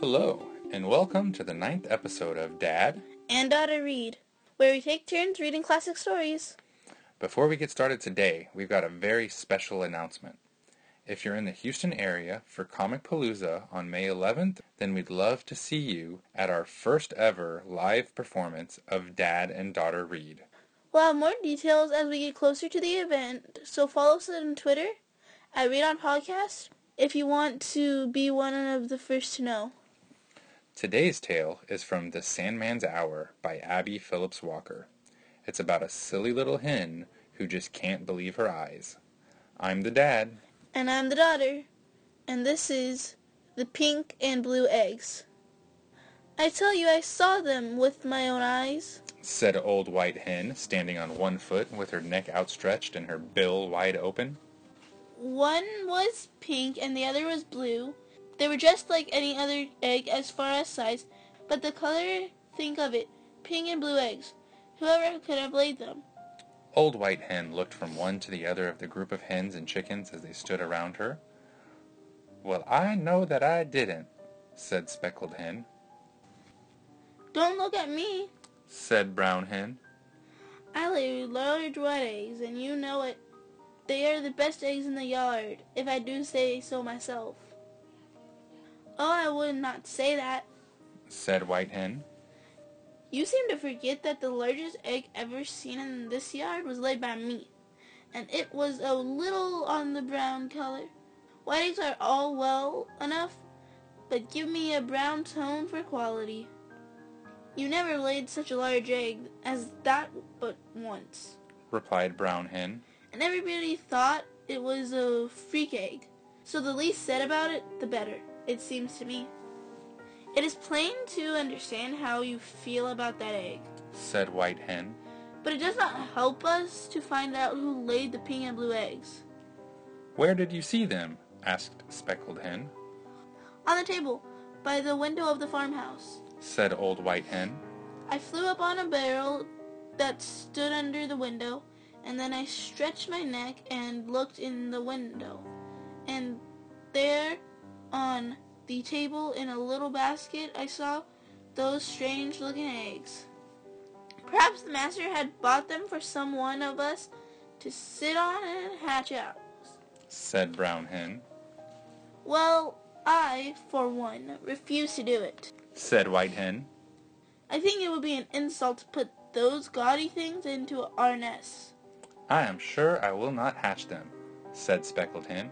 Hello, and welcome to the ninth episode of Dad. and Daughter Read, where we take turns reading classic stories. Before we get started today, we've got a very special announcement. If you're in the Houston area for Comicpalooza on May 11th, then we'd love to see you at our first ever live performance of Dad and Daughter Read. We'll have more details as we get closer to the event, so follow us on Twitter at Read On Podcast if you want to be one of the first to know. Today's tale is from The Sandman's Hour by Abbie Phillips Walker. It's about a silly little hen who just can't believe her eyes. I'm the dad, And I'm the daughter, and this is the pink and blue eggs. I tell you, I saw them with my own eyes. said Old White Hen, standing on one foot with her neck outstretched and her bill wide open. One was pink and the other was blue. They were just like any other egg as far as size, but the color, think of it, pink and blue eggs. Whoever could have laid them? Old White Hen looked from one to the other of the group of hens and chickens as they stood around her. Well, I know that I didn't, said Speckled Hen. Don't look at me. Said Brown Hen. I lay large white eggs, and you know it. They are the best eggs in the yard, if I do say so myself. Oh, I would not say that. Said White Hen. You seem to forget that the largest egg ever seen in this yard was laid by me, and it was a little on the brown color. White eggs are all well enough, but give me a brown tone for quality. You never laid such a large egg as that but once, Replied Brown Hen. and everybody thought it was a freak egg. So the least said about it, the better, it seems to me. It is plain to understand how you feel about that egg. Said White Hen. But it does not help us to find out who laid the pink and blue eggs. Where did you see them? asked Speckled Hen. On the table, by the window of the farmhouse. Said Old White Hen. I flew up on a barrel that stood under the window, and then I stretched my neck and looked in the window. And there, on the table in a little basket, I saw those strange looking eggs. Perhaps the master had bought them for some one of us to sit on and hatch out. Said Brown Hen. Well, I, for one, refuse to do it. Said White Hen. I think it would be an insult to put those gaudy things into our nests. I am sure I will not hatch them, said Speckled Hen.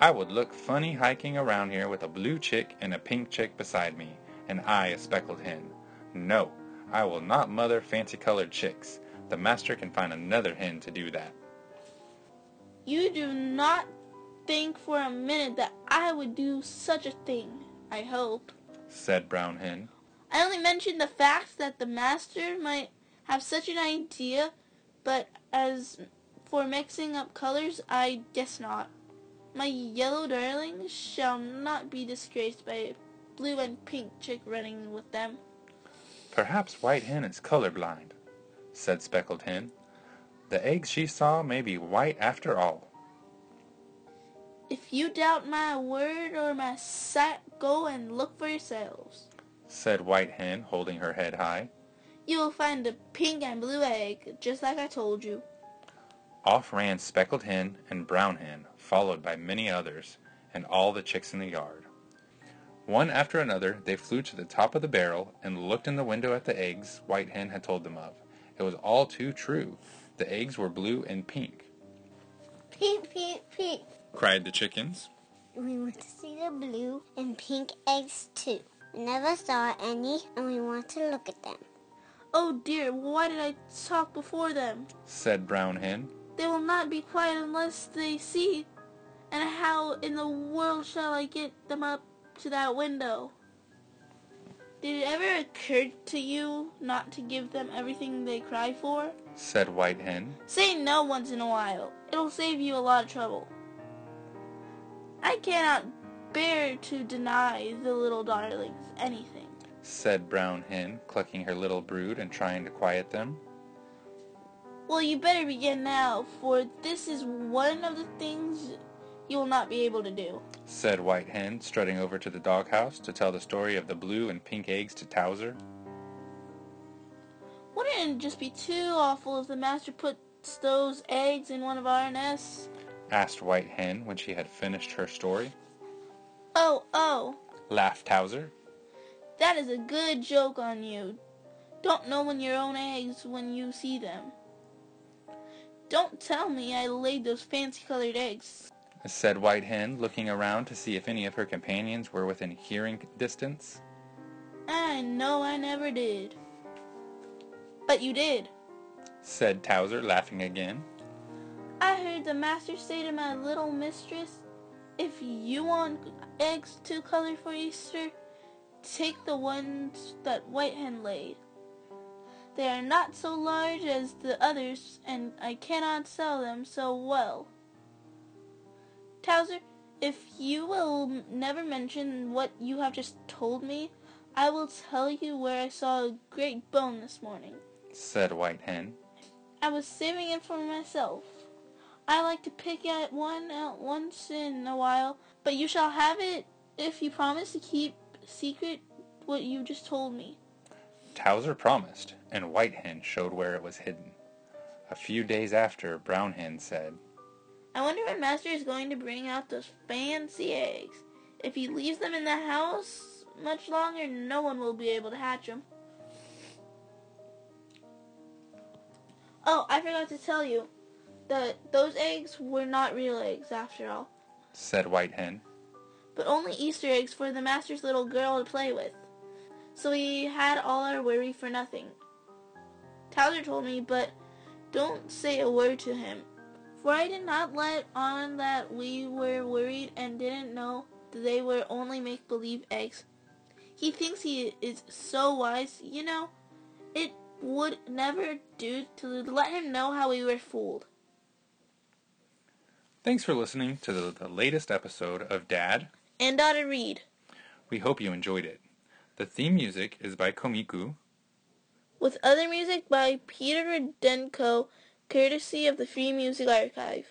I would look funny hiking around here with a blue chick and a pink chick beside me, and I a speckled hen. No, I will not mother fancy-colored chicks. The master can find another hen to do that. You do not think for a minute that I would do such a thing, I hope. Said Brown Hen. I only mentioned the fact that the master might have such an idea, but as for mixing up colors, I guess not. My yellow darlings shall not be disgraced by a blue and pink chick running with them. Perhaps White Hen is colorblind, said Speckled Hen. The eggs she saw may be white after all. If you doubt my word or my sight, go and look for yourselves. Said White Hen, holding her head high. You will find a pink and blue egg, just like I told you. Off ran Speckled Hen and Brown Hen, followed by many others, and all the chicks in the yard. One after another, they flew to the top of the barrel and looked in the window at the eggs White Hen had told them of. It was all too true. The eggs were blue and pink, Pink, pink, pink. cried the chickens. We want to see the blue and pink eggs too. We never saw any and we want to look at them. Oh dear, why did I talk before them? Said Brown Hen. They will not be quiet unless they see. And how in the world shall I get them up to that window? Did it ever occur to you not to give them everything they cry for? Said White Hen. Say no once in a while. It'll save you a lot of trouble. I cannot bear to deny the little darlings anything. Said Brown Hen, clucking her little brood and trying to quiet them. Well, you better begin now, for this is one of the things you will not be able to do. said White Hen, strutting over to the doghouse to tell the story of the blue and pink eggs to Towser. Wouldn't it just be too awful if the master puts those eggs in one of our nests? asked White Hen when she had finished her story. Oh, oh, Laughed Towser. that is a good joke on you. Don't know when your own eggs when you see them. Don't tell me I laid those fancy colored eggs. Said White Hen, looking around to see if any of her companions were within hearing distance. I know I never did. But you did. said Towser, laughing again. I heard the master say to my little mistress, if you want eggs to color for Easter, take the ones that White Hen laid. They are not so large as the others, and I cannot sell them so well. Towser, if you will never mention what you have just told me, I will tell you where I saw a great bone this morning. said White Hen. I was saving it for myself. I like to pick at one out once in a while, but you shall have it if you promise to keep secret what you just told me. Towser promised, and White Hen showed where it was hidden. A few days after, Brown Hen said, I wonder when Master is going to bring out those fancy eggs. If he leaves them in the house much longer, no one will be able to hatch them. Oh, I forgot to tell you that those eggs were not real eggs after all. said White Hen. but only Easter eggs for the master's little girl to play with. So we had all our worry for nothing. Towser told me, but don't say a word to him, for I did not let on that we were worried and didn't know that they were only make-believe eggs. He thinks he is so wise, you know. It would never do to let him know how we were fooled. Thanks for listening to the, the latest episode of Dad. And daughter read. We hope you enjoyed it. The theme music is by Komiku. with other music by Peter Rudenko, courtesy of the Free Music Archive.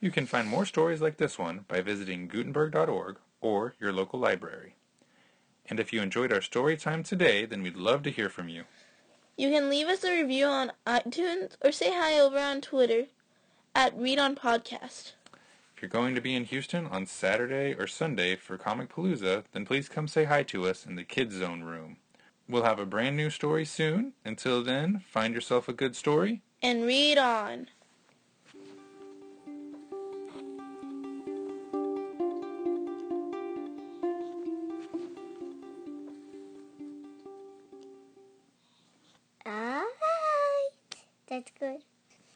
You can find more stories like this one by visiting Gutenberg.org or your local library. And if you enjoyed our story time today, then we'd love to hear from you. You can leave us a review on iTunes or say hi over on Twitter at Read On Podcast. If you're going to be in Houston on Saturday or Sunday for Comicpalooza, then please come say hi to us in the Kids Zone room. We'll have a brand new story soon. Until then, find yourself a good story. And read on.